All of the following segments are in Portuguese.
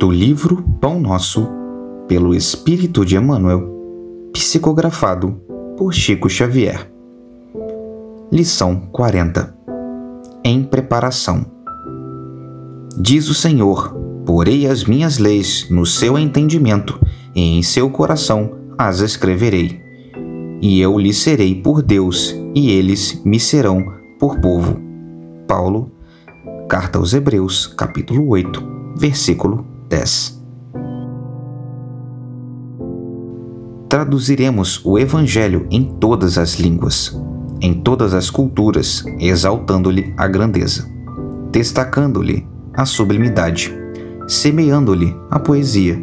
Do livro Pão Nosso, pelo Espírito de Emmanuel, psicografado por Chico Xavier. Lição 40 Em preparação. Diz o Senhor: Porei as minhas leis no seu entendimento, e em seu coração as escreverei. E eu lhes serei por Deus, e eles me serão por povo. Paulo, Carta aos Hebreus, capítulo 8, versículo 10. Traduziremos o Evangelho em todas as línguas, em todas as culturas, exaltando-lhe a grandeza, destacando-lhe a sublimidade, semeando-lhe a poesia,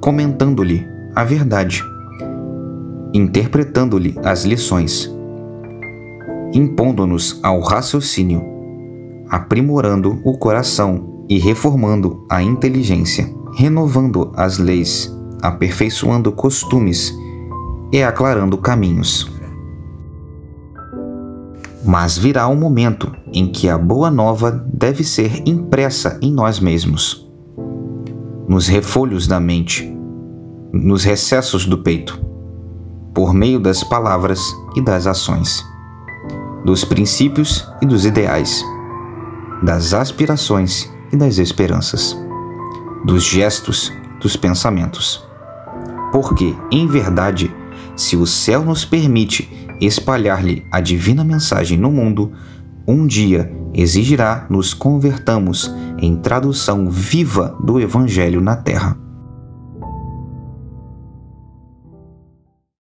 comentando-lhe a verdade, interpretando-lhe as lições, impondo-nos ao raciocínio, aprimorando o coração e reformando a inteligência, renovando as leis, aperfeiçoando costumes e aclarando caminhos. Mas virá um momento em que a boa nova deve ser impressa em nós mesmos, nos refolhos da mente, nos recessos do peito, por meio das palavras e das ações, dos princípios e dos ideais, das aspirações e das esperanças, dos gestos, dos pensamentos. Porque, em verdade, se o céu nos permite espalhar-lhe a divina mensagem no mundo, um dia exigirá nos convertamos em tradução viva do Evangelho na terra.